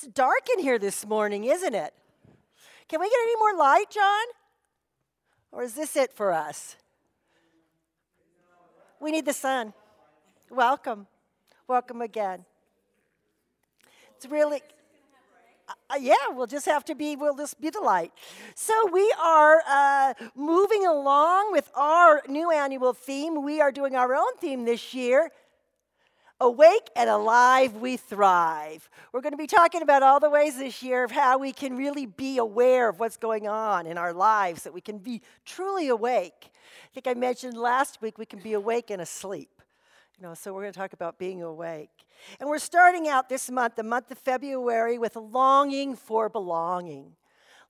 It's dark in here this morning, isn't it? Can we get any more light, John? Or is this it for us? We need the sun. Welcome. Welcome again. It's really. Uh, yeah, we'll just have to be, we'll just be the light. So, we are uh, moving along with our new annual theme. We are doing our own theme this year Awake and alive, we thrive. We're going to be talking about all the ways this year of how we can really be aware of what's going on in our lives, that we can be truly awake. I think I mentioned last week we can be awake and asleep. You know, so we're going to talk about being awake. And we're starting out this month, the month of February, with a longing for belonging.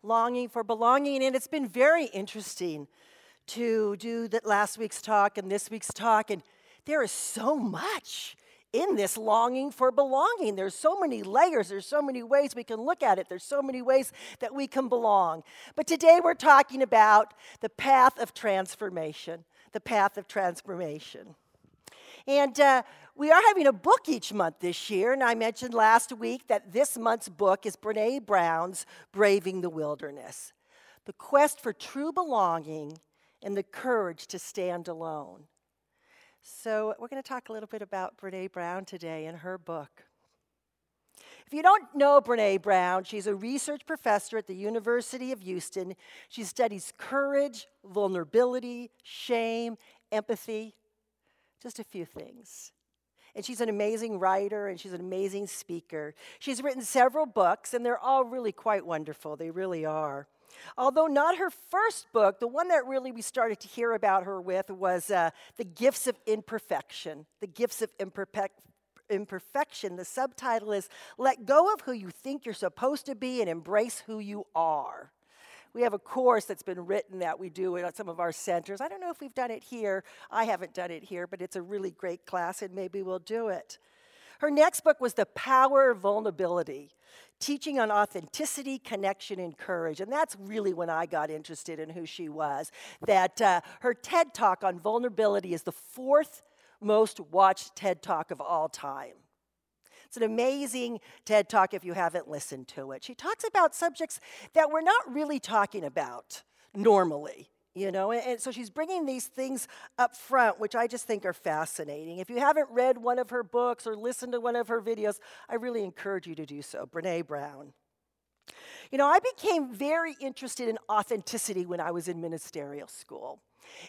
Longing for belonging. And it's been very interesting to do that last week's talk and this week's talk. And there is so much in this longing for belonging. There's so many layers, there's so many ways we can look at it, there's so many ways that we can belong. But today we're talking about the path of transformation, the path of transformation. And uh, we are having a book each month this year, and I mentioned last week that this month's book is Brene Brown's Braving the Wilderness The Quest for True Belonging and the Courage to Stand Alone. So, we're going to talk a little bit about Brene Brown today and her book. If you don't know Brene Brown, she's a research professor at the University of Houston. She studies courage, vulnerability, shame, empathy, just a few things. And she's an amazing writer and she's an amazing speaker. She's written several books, and they're all really quite wonderful. They really are. Although not her first book, the one that really we started to hear about her with was uh, The Gifts of Imperfection. The Gifts of Imperfection imperfection. The subtitle is Let Go of Who You Think You're Supposed to Be and Embrace Who You Are. We have a course that's been written that we do at some of our centers. I don't know if we've done it here. I haven't done it here, but it's a really great class, and maybe we'll do it. Her next book was The Power of Vulnerability teaching on authenticity, connection, and courage. And that's really when I got interested in who she was. That uh, her TED Talk on vulnerability is the fourth most watched TED Talk of all time. It's an amazing TED Talk if you haven't listened to it. She talks about subjects that we're not really talking about normally you know and, so she's bringing these things up front which i just think are fascinating. If you haven't read one of her books or listened to one of her videos i really encourage you to do so brene brown. You know i became very interested in authenticity when i was in ministerial school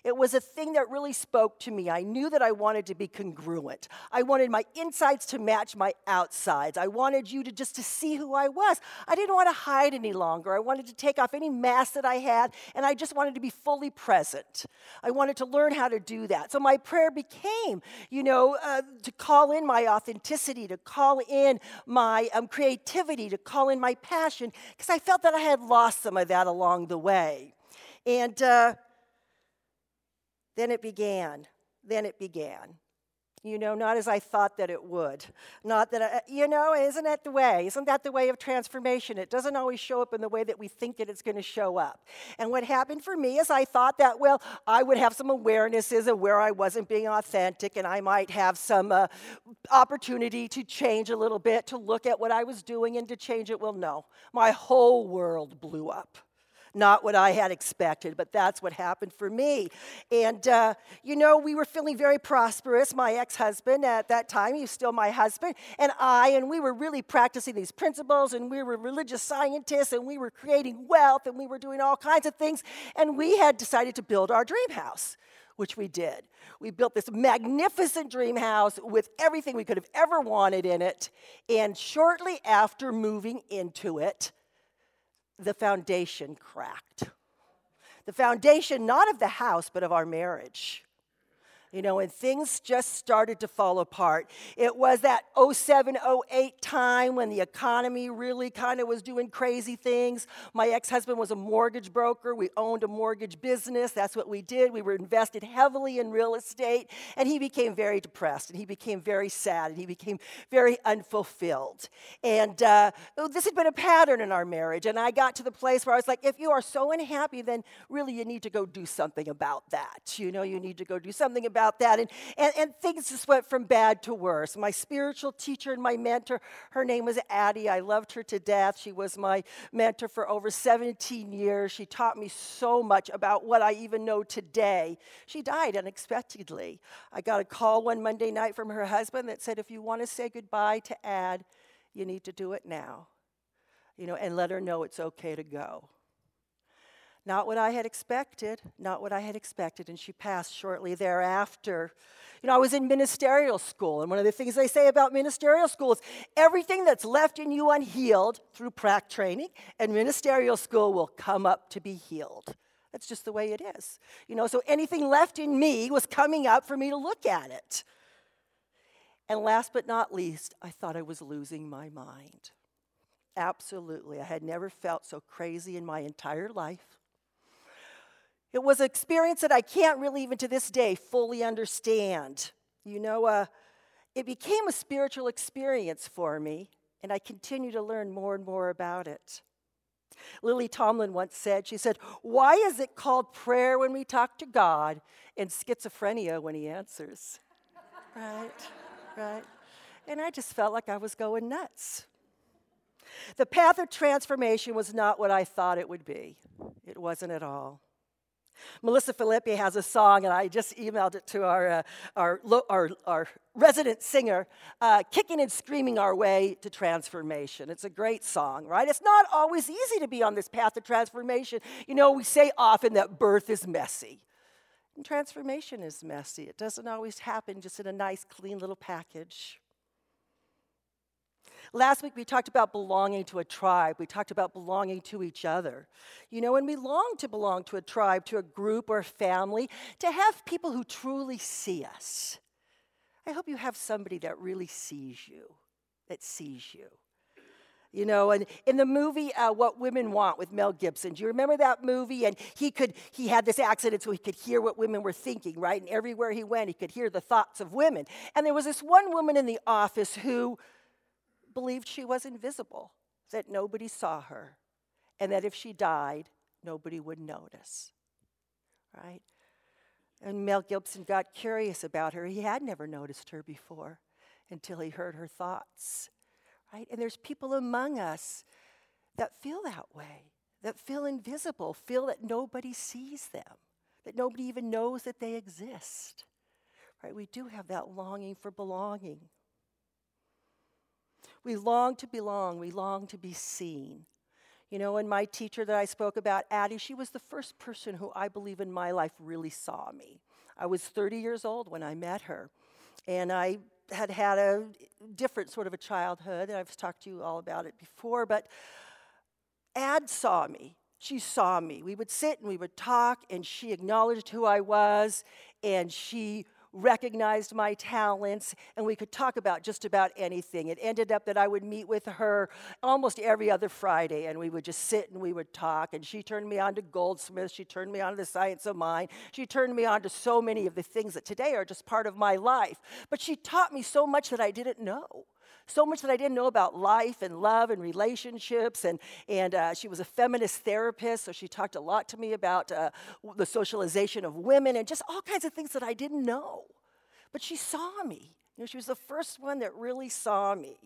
it was a thing that really spoke to me. I knew that I wanted to be congruent. I wanted my insides to match my outsides. I wanted you to just to see who I was. I didn't want to hide any longer. I wanted to take off any mask that I had, and I just wanted to be fully present. I wanted to learn how to do that. So my prayer became, you know, uh, to call in my authenticity, to call in my um, creativity, to call in my passion, because I felt that I had lost some of that along the way. And uh, then it began. Then it began. You know, not as I thought that it would. Not that, I, you know, isn't that the way? Isn't that the way of transformation? It doesn't always show up in the way that we think that it's going to show up. And what happened for me is I thought that, well, I would have some awarenesses of where I wasn't being authentic, and I might have some uh, opportunity to change a little bit, to look at what I was doing and to change it. Well, no. My whole world blew up not what I had expected, but that's what happened for me. And, uh, you know, we were feeling very prosperous. My ex husband at that time, he was still my husband, and I, and we were really practicing these principles, and we were religious scientists, and we were creating wealth, and we were doing all kinds of things. And we had decided to build our dream house which we did. We built this magnificent dream house with everything we could have ever wanted in it. And shortly after moving into it, the foundation cracked. The foundation not of the house, but of our marriage you know, and things just started to fall apart. It was that 07, 08 time when the economy really kind of was doing crazy things. My ex husband was a mortgage broker. We owned a mortgage business. That's what we did. We were invested heavily in real estate. And he became very depressed and he became very sad and he became very unfulfilled. And uh, this had been a pattern in our marriage. And I got to the place where I was like, if you are so unhappy, then really you need to go do something about that. You know, you need to go do something about about that. And, and, and things just went from bad to worse. My spiritual teacher and my mentor, her name was Addie. I loved her to death. She was my mentor for over 17 years. She taught me so much about what I even know today. She died unexpectedly. I got a call one Monday night from her husband that said, if you want to say goodbye to Ad, you need to do it now. You know, and let her know it's okay to go. Not what I had expected, not what I had expected. And she passed shortly thereafter. You know, I was in ministerial school, and one of the things they say about ministerial school is everything that's left in you unhealed through prac training and ministerial school will come up to be healed. That's just the way it is. You know, so anything left in me was coming up for me to look at it. And last but not least, I thought I was losing my mind. Absolutely. I had never felt so crazy in my entire life. It was an experience that I can't really, even to this day, fully understand. You know, uh, it became a spiritual experience for me, and I continue to learn more and more about it. Lily Tomlin once said, she said, Why is it called prayer when we talk to God and schizophrenia when He answers? right, right. And I just felt like I was going nuts. The path of transformation was not what I thought it would be, it wasn't at all. Melissa Phillippe has a song, and I just emailed it to our, uh, our, our, our, resident singer, uh, kicking and screaming our way to transformation. It's a great song, right? It's not always easy to be on this path of transformation. You know, we say often that birth is messy. And transformation is messy. It doesn't always happen just in a nice, clean little package. Last week we talked about belonging to a tribe. We talked about belonging to each other. You know, when we long to belong to a tribe, to a group or a family, to have people who truly see us. I hope you have somebody that really sees you, that sees you. You know, and in the movie uh, What Women Want with Mel Gibson, do you remember that movie? And he could, he had this accident so he could hear what women were thinking, right? And everywhere he went, he could hear the thoughts of women. And there was this one woman in the office who believed she was invisible, that nobody saw her, and that if she died, nobody would notice. Right? And Mel Gibson got curious about her. He had never noticed her before until he heard her thoughts. Right? And there's people among us that feel that way, that feel invisible, feel that nobody sees them, that nobody even knows that they exist. Right? We do have that longing for belonging. We long to belong, we long to be seen. You know, and my teacher that I spoke about, Addie, she was the first person who I believe in my life really saw me. I was 30 years old when I met her, and I had had a different sort of a childhood, and I've talked to you all about it before, but Ad saw me. She saw me. We would sit and we would talk, and she acknowledged who I was, and she recognized my talents, and we could talk about just about anything. It ended up that I would meet with her almost every other Friday, and we would just sit and we would talk. And she turned me on to Goldsmith, she turned me on to the science of mind, she turned me on to so many of the things that today are just part of my life. But she taught me so much that I didn't know so much that I didn't know about life and love and relationships. And, and uh, she was a feminist therapist, so she talked a lot to me about uh, the socialization of women and just all kinds of things that I didn't know. But she saw me. You know, she was the first one that really saw me.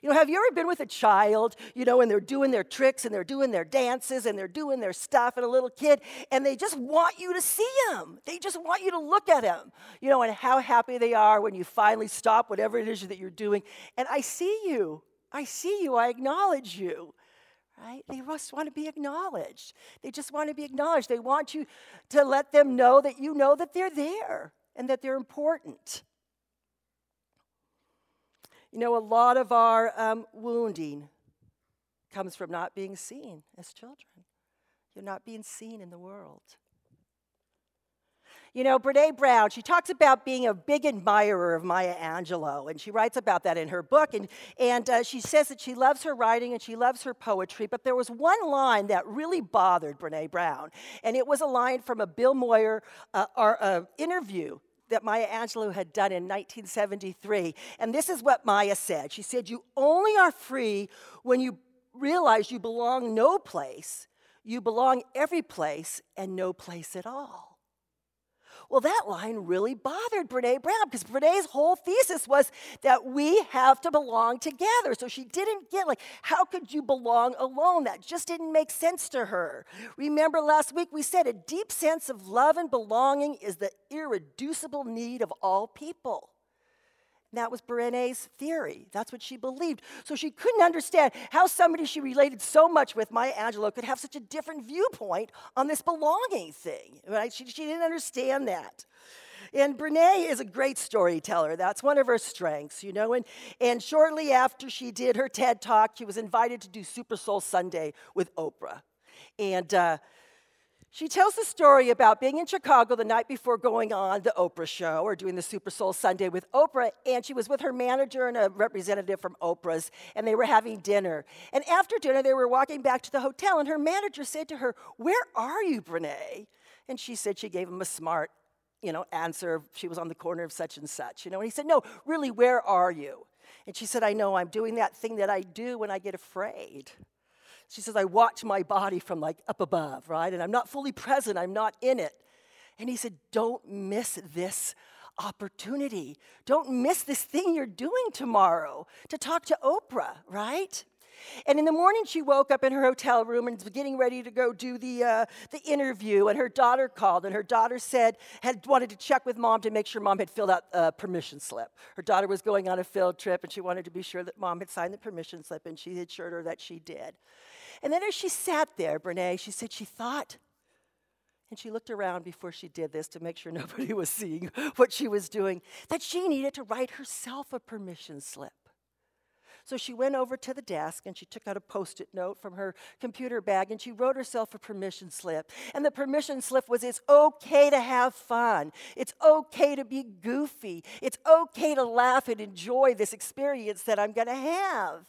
You know, have you ever been with a child, you know, and they're doing their tricks and they're doing their dances and they're doing their stuff and a little kid and they just want you to see them. They just want you to look at them, you know, and how happy they are when you finally stop whatever it is that you're doing. And I see you. I see you. I acknowledge you. Right? They just want to be acknowledged. They just want to be acknowledged. They want you to let them know that you know that they're there and that they're important. You know, a lot of our um, wounding comes from not being seen as children. You're not being seen in the world. You know, Brene Brown, she talks about being a big admirer of Maya Angelou, and she writes about that in her book. And, and uh, she says that she loves her writing and she loves her poetry, but there was one line that really bothered Brene Brown, and it was a line from a Bill Moyer uh, uh, interview that Maya Angelou had done in 1973. And this is what Maya said She said, You only are free when you realize you belong no place, you belong every place and no place at all. Well, that line really bothered Brene Brown because Brene's whole thesis was that we have to belong together. So she didn't get, like, how could you belong alone? That just didn't make sense to her. Remember last week we said a deep sense of love and belonging is the irreducible need of all people. That was Brene's theory. That's what she believed. So she couldn't understand how somebody she related so much with, Maya Angelou, could have such a different viewpoint on this belonging thing. Right? She, she didn't understand that. And Brene is a great storyteller. That's one of her strengths, you know. And, and shortly after she did her TED talk, she was invited to do Super Soul Sunday with Oprah. And uh, she tells the story about being in Chicago the night before going on the Oprah show or doing the Super Soul Sunday with Oprah. And she was with her manager and a representative from Oprah's, and they were having dinner. And after dinner, they were walking back to the hotel, and her manager said to her, Where are you, Brene? And she said she gave him a smart, you know, answer. She was on the corner of such and such, you know. And he said, No, really, where are you? And she said, I know, I'm doing that thing that I do when I get afraid. She says, I watch my body from like up above, right? And I'm not fully present, I'm not in it. And he said, Don't miss this opportunity. Don't miss this thing you're doing tomorrow to talk to Oprah, right? And in the morning, she woke up in her hotel room and was getting ready to go do the, uh, the interview. And her daughter called, and her daughter said, had wanted to check with mom to make sure mom had filled out a permission slip. Her daughter was going on a field trip, and she wanted to be sure that mom had signed the permission slip, and she assured her that she did. And then as she sat there, Brene, she said she thought, and she looked around before she did this to make sure nobody was seeing what she was doing, that she needed to write herself a permission slip. So she went over to the desk and she took out a post it note from her computer bag and she wrote herself a permission slip. And the permission slip was it's okay to have fun, it's okay to be goofy, it's okay to laugh and enjoy this experience that I'm going to have.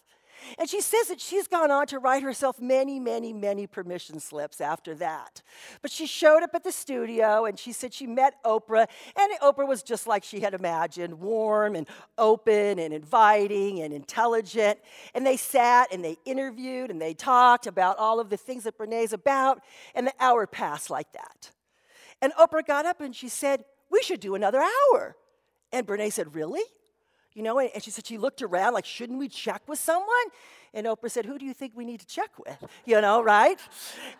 And she says that she's gone on to write herself many, many, many permission slips after that. But she showed up at the studio and she said she met Oprah, and Oprah was just like she had imagined warm and open and inviting and intelligent. And they sat and they interviewed and they talked about all of the things that Brene's about, and the hour passed like that. And Oprah got up and she said, We should do another hour. And Brene said, Really? You know, and she said she looked around like, shouldn't we check with someone? And Oprah said, who do you think we need to check with? You know, right?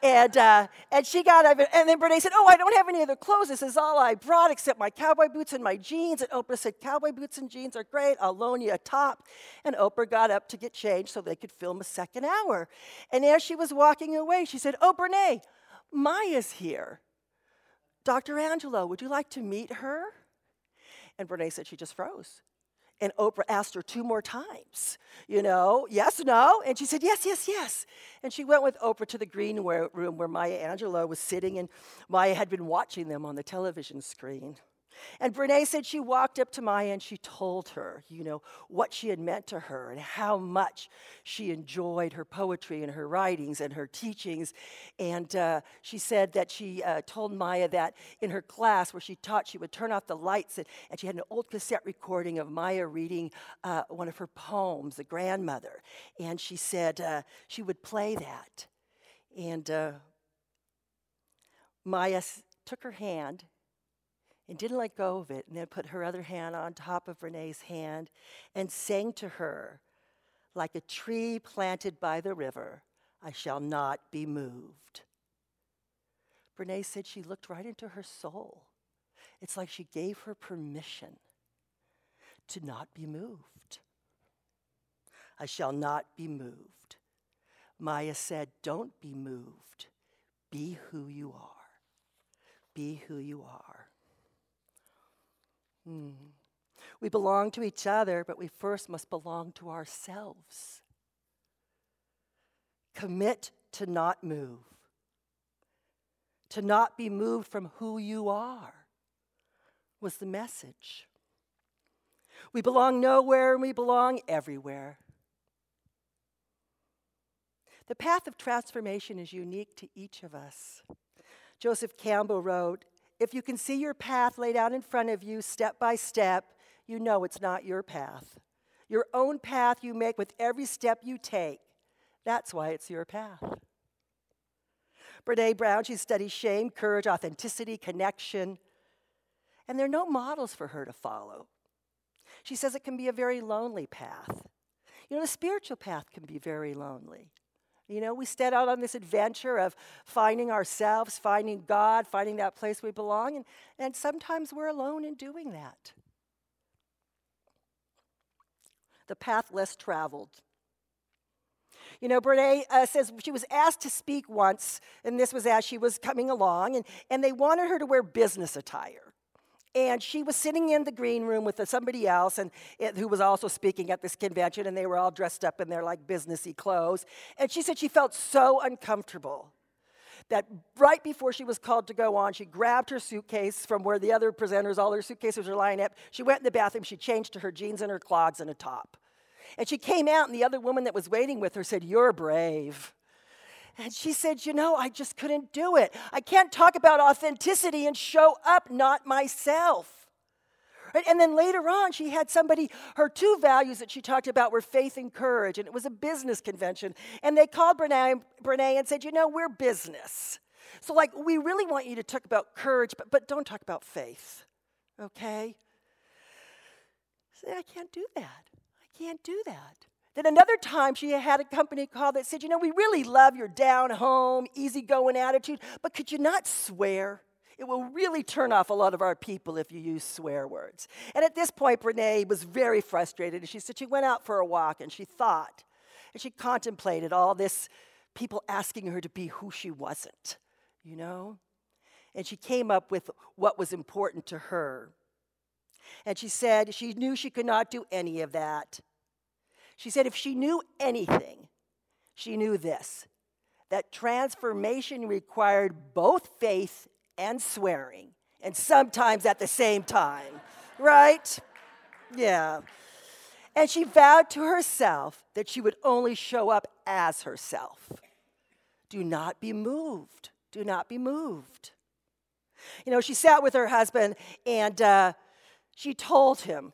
And, uh, and she got up, and then Brene said, oh, I don't have any other clothes. This is all I brought except my cowboy boots and my jeans. And Oprah said, cowboy boots and jeans are great. I'll loan you a top. And Oprah got up to get changed so they could film a second hour. And as she was walking away, she said, oh, Brene, Maya's here. Dr. Angelou, would you like to meet her? And Brene said she just froze. And Oprah asked her two more times, you know, yes, no? And she said, yes, yes, yes. And she went with Oprah to the green room where Maya Angelou was sitting, and Maya had been watching them on the television screen. And Brene said she walked up to Maya and she told her, you know, what she had meant to her and how much she enjoyed her poetry and her writings and her teachings. And uh, she said that she uh, told Maya that in her class where she taught, she would turn off the lights and, and she had an old cassette recording of Maya reading uh, one of her poems, The Grandmother. And she said uh, she would play that. And uh, Maya took her hand and didn't let go of it, and then put her other hand on top of Renee's hand and sang to her, like a tree planted by the river, I shall not be moved. Brene said she looked right into her soul. It's like she gave her permission to not be moved. I shall not be moved. Maya said, Don't be moved. Be who you are. Be who you are. Hmm. We belong to each other, but we first must belong to ourselves. Commit to not move, to not be moved from who you are, was the message. We belong nowhere and we belong everywhere. The path of transformation is unique to each of us. Joseph Campbell wrote if you can see your path laid out in front of you step by step, you know it's not your path. Your own path you make with every step you take. That's why it's your path. Brene Brown, she studies shame, courage, authenticity, connection. And there are no models for her to follow. She says it can be a very lonely path. You know, the spiritual path can be very lonely. You know, we set out on this adventure of finding ourselves, finding God, finding that place we belong, and, and sometimes we're alone in doing that. The path less traveled. You know, Brene uh, says she was asked to speak once, and this was as she was coming along, and, and they wanted her to wear business attire and she was sitting in the green room with somebody else and it, who was also speaking at this convention and they were all dressed up in their like businessy clothes. And she said she felt so uncomfortable that right before she was called to go on she grabbed her suitcase from where the other presenters all their suitcases were lying up. She went in the bathroom she changed to her jeans and her clogs and a top. And she came out and the other woman that was waiting with her said you're brave and she said, You know, I just couldn't do it. I can't talk about authenticity and show up not myself. Right? And then later on, she had somebody, her two values that she talked about were faith and courage, and it was a business convention. And they called Brene, Brene and said, You know, we're business. So, like, we really want you to talk about courage, but, but don't talk about faith, okay? Say, I can't do that. I can't do that. Then another time she had a company call that said, You know, we really love your down home, easygoing attitude, but could you not swear? It will really turn off a lot of our people if you use swear words. And at this point, Brene was very frustrated. And she said she went out for a walk and she thought, and she contemplated all this people asking her to be who she wasn't, you know? And she came up with what was important to her. And she said she knew she could not do any of that. She said if she knew anything, she knew this that transformation required both faith and swearing, and sometimes at the same time, right? Yeah. And she vowed to herself that she would only show up as herself. Do not be moved. Do not be moved. You know, she sat with her husband and uh, she told him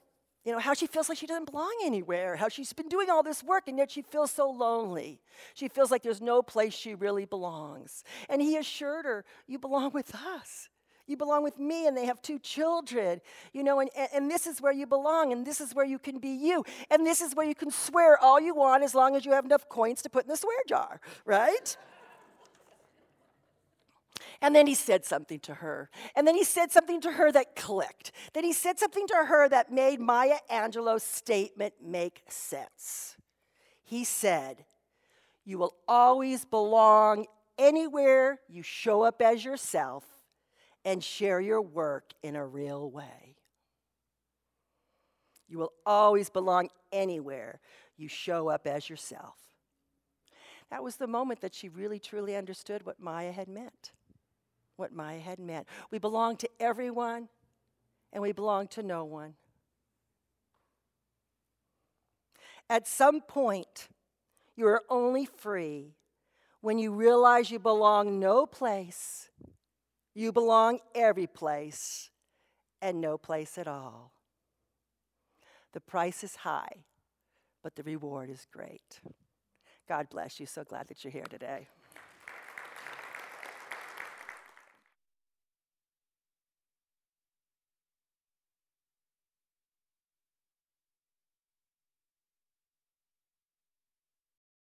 you know, how she feels like she doesn't belong anywhere, how she's been doing all this work and yet she feels so lonely. She feels like there's no place she really belongs. And he assured her, You belong with us. You belong with me, and they have two children, you know, and, and this is where you belong, and this is where you can be you, and this is where you can swear all you want as long as you have enough coins to put in the swear jar, right? And then he said something to her. And then he said something to her that clicked. Then he said something to her that made Maya Angelou's statement make sense. He said, You will always belong anywhere you show up as yourself and share your work in a real way. You will always belong anywhere you show up as yourself. That was the moment that she really truly understood what Maya had meant what Maya had meant. We belong to everyone, and we belong to no one. At some point, you are only free when you realize you belong no place, you belong every place, and no place at all. The price is high, but the reward is great. God bless you. So glad that you're here today.